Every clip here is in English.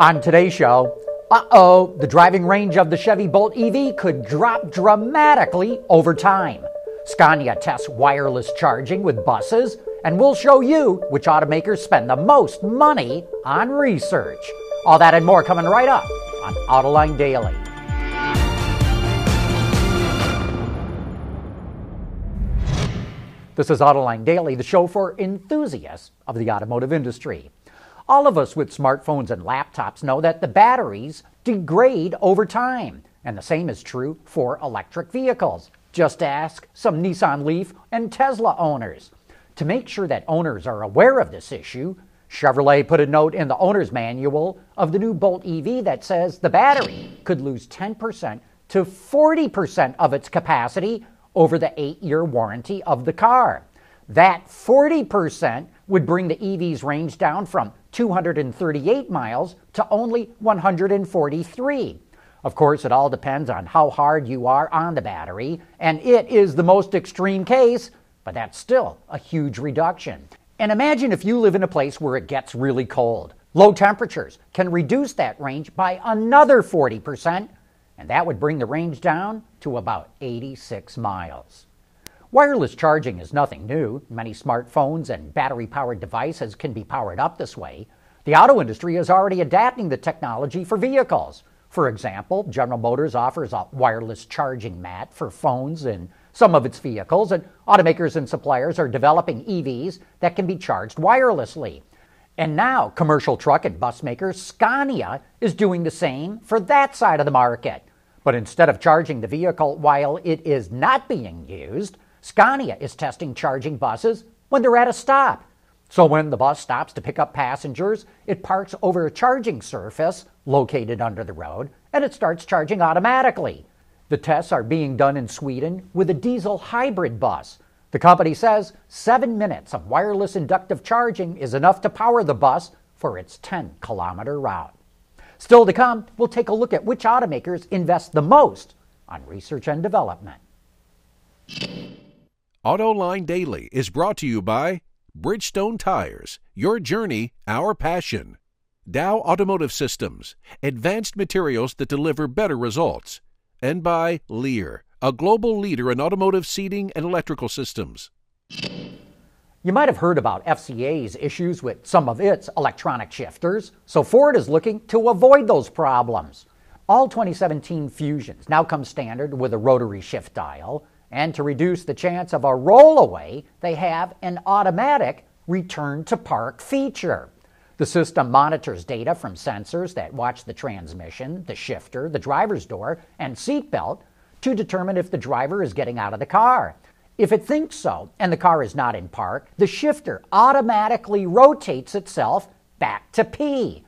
On today's show, uh oh, the driving range of the Chevy Bolt EV could drop dramatically over time. Scania tests wireless charging with buses, and we'll show you which automakers spend the most money on research. All that and more coming right up on Autoline Daily. This is Autoline Daily, the show for enthusiasts of the automotive industry. All of us with smartphones and laptops know that the batteries degrade over time, and the same is true for electric vehicles. Just ask some Nissan Leaf and Tesla owners. To make sure that owners are aware of this issue, Chevrolet put a note in the owner's manual of the new Bolt EV that says the battery could lose 10% to 40% of its capacity over the eight year warranty of the car. That 40% would bring the EV's range down from 238 miles to only 143. Of course, it all depends on how hard you are on the battery, and it is the most extreme case, but that's still a huge reduction. And imagine if you live in a place where it gets really cold. Low temperatures can reduce that range by another 40%, and that would bring the range down to about 86 miles. Wireless charging is nothing new. Many smartphones and battery powered devices can be powered up this way. The auto industry is already adapting the technology for vehicles. For example, General Motors offers a wireless charging mat for phones in some of its vehicles, and automakers and suppliers are developing EVs that can be charged wirelessly. And now, commercial truck and bus maker Scania is doing the same for that side of the market. But instead of charging the vehicle while it is not being used, Scania is testing charging buses when they're at a stop. So when the bus stops to pick up passengers, it parks over a charging surface located under the road and it starts charging automatically. The tests are being done in Sweden with a diesel hybrid bus. The company says seven minutes of wireless inductive charging is enough to power the bus for its 10 kilometer route. Still to come, we'll take a look at which automakers invest the most on research and development. AutoLine Daily is brought to you by Bridgestone Tires, your journey, our passion. Dow Automotive Systems, advanced materials that deliver better results. And by Lear, a global leader in automotive seating and electrical systems. You might have heard about FCA's issues with some of its electronic shifters, so Ford is looking to avoid those problems. All 2017 Fusions now come standard with a rotary shift dial, and to reduce the chance of a rollaway, they have an automatic return to park feature. The system monitors data from sensors that watch the transmission, the shifter, the driver's door, and seatbelt to determine if the driver is getting out of the car. If it thinks so and the car is not in park, the shifter automatically rotates itself back to P.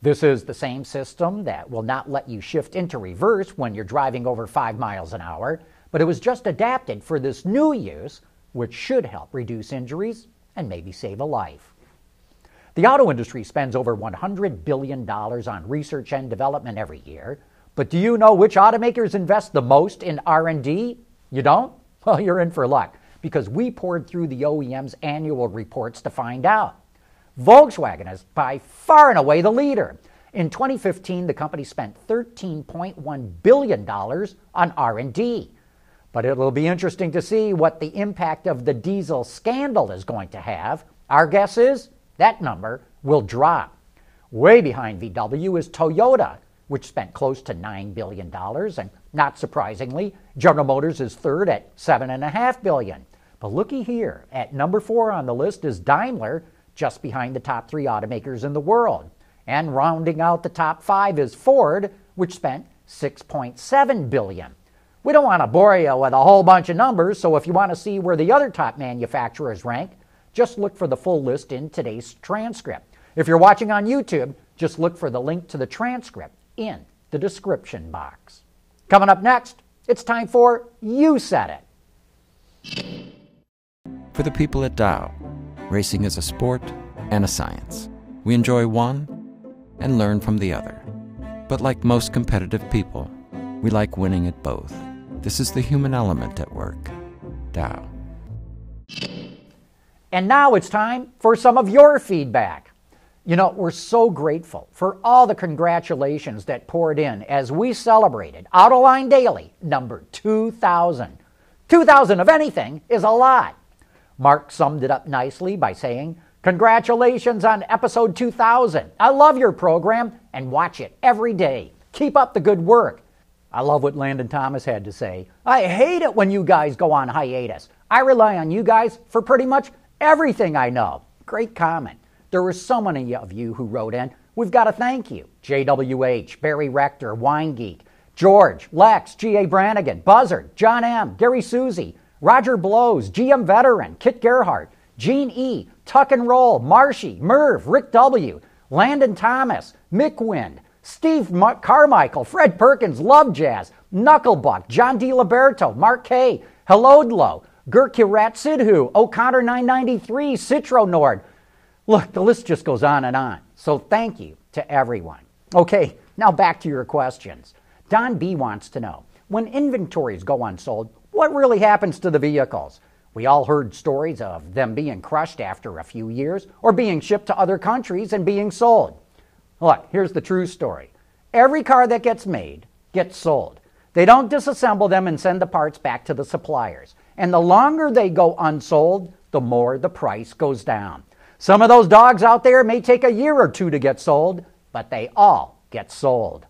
This is the same system that will not let you shift into reverse when you're driving over 5 miles an hour but it was just adapted for this new use, which should help reduce injuries and maybe save a life. The auto industry spends over $100 billion on research and development every year, but do you know which automakers invest the most in R&D? You don't? Well, you're in for luck because we pored through the OEM's annual reports to find out. Volkswagen is by far and away the leader. In 2015, the company spent $13.1 billion on R&D. But it'll be interesting to see what the impact of the diesel scandal is going to have. Our guess is that number will drop. Way behind VW is Toyota, which spent close to $9 billion. And not surprisingly, General Motors is third at 7.5 billion. But looky here, at number four on the list is Daimler, just behind the top three automakers in the world. And rounding out the top five is Ford, which spent $6.7 billion. We don't want to bore you with a whole bunch of numbers, so if you want to see where the other top manufacturers rank, just look for the full list in today's transcript. If you're watching on YouTube, just look for the link to the transcript in the description box. Coming up next, it's time for You Said It. For the people at Dow, racing is a sport and a science. We enjoy one and learn from the other. But like most competitive people, we like winning at both. This is the human element at work. Dow. And now it's time for some of your feedback. You know, we're so grateful for all the congratulations that poured in as we celebrated Autoline Daily number 2000. 2000 of anything is a lot. Mark summed it up nicely by saying, Congratulations on episode 2000. I love your program and watch it every day. Keep up the good work. I love what Landon Thomas had to say. I hate it when you guys go on hiatus. I rely on you guys for pretty much everything I know. Great comment. There were so many of you who wrote in. We've got to thank you. JWH, Barry Rector, Wine Geek, George, Lex, G.A. Brannigan, Buzzard, John M., Gary Susie, Roger Blows, GM Veteran, Kit Gerhardt, Gene E., Tuck and Roll, Marshy, Merv, Rick W., Landon Thomas, Mick Wind, Steve Carmichael, Fred Perkins, Love Jazz, Knucklebuck, John D. Liberto, Mark K., Helodlo, Gurkurat Sidhu, O'Connor 993, Citro Nord, Look, the list just goes on and on. So thank you to everyone. Okay, now back to your questions. Don B wants to know when inventories go unsold, what really happens to the vehicles? We all heard stories of them being crushed after a few years or being shipped to other countries and being sold. Look, here's the true story every car that gets made gets sold. They don't disassemble them and send the parts back to the suppliers. And the longer they go unsold, the more the price goes down. Some of those dogs out there may take a year or two to get sold, but they all get sold.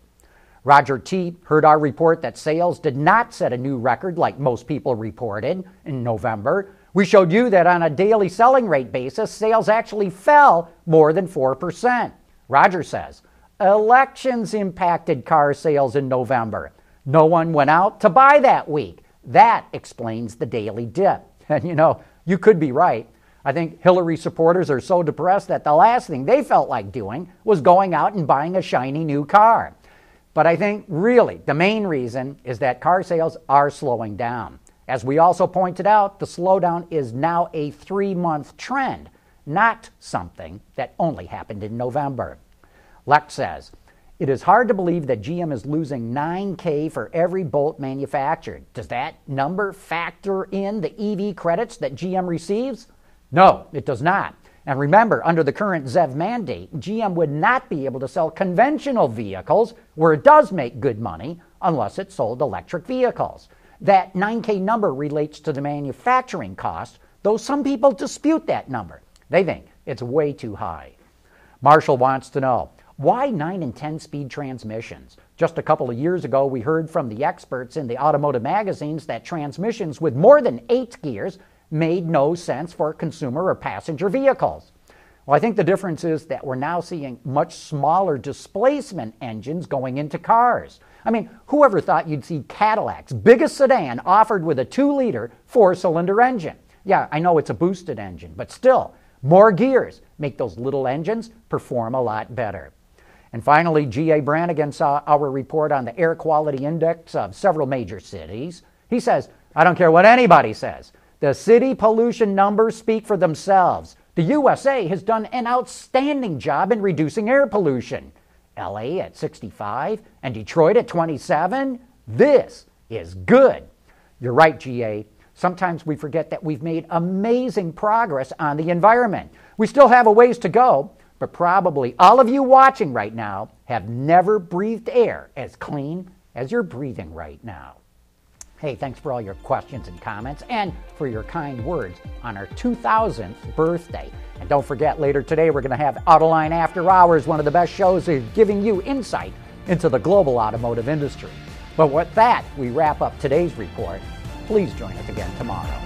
Roger T. heard our report that sales did not set a new record like most people reported in November. We showed you that on a daily selling rate basis, sales actually fell more than 4%. Roger says, elections impacted car sales in November. No one went out to buy that week. That explains the daily dip. And you know, you could be right. I think Hillary supporters are so depressed that the last thing they felt like doing was going out and buying a shiny new car. But I think really the main reason is that car sales are slowing down. As we also pointed out, the slowdown is now a three month trend, not something that only happened in November. Lex says, it is hard to believe that GM is losing 9K for every Bolt manufactured. Does that number factor in the EV credits that GM receives? No, it does not. And remember, under the current ZEV mandate, GM would not be able to sell conventional vehicles where it does make good money unless it sold electric vehicles. That 9K number relates to the manufacturing cost, though some people dispute that number. They think it's way too high. Marshall wants to know why 9 and 10 speed transmissions? Just a couple of years ago, we heard from the experts in the automotive magazines that transmissions with more than eight gears made no sense for consumer or passenger vehicles. Well, I think the difference is that we're now seeing much smaller displacement engines going into cars. I mean, whoever thought you'd see Cadillac's biggest sedan offered with a 2 liter four cylinder engine? Yeah, I know it's a boosted engine, but still, more gears make those little engines perform a lot better. And finally, G.A. Brannigan saw our report on the air quality index of several major cities. He says, I don't care what anybody says. The city pollution numbers speak for themselves. The USA has done an outstanding job in reducing air pollution. LA at 65 and Detroit at 27. This is good. You're right, GA. Sometimes we forget that we've made amazing progress on the environment. We still have a ways to go, but probably all of you watching right now have never breathed air as clean as you're breathing right now. Hey, thanks for all your questions and comments and for your kind words on our 2000th birthday. And don't forget, later today, we're going to have Autoline After Hours, one of the best shows is giving you insight into the global automotive industry. But with that, we wrap up today's report. Please join us again tomorrow.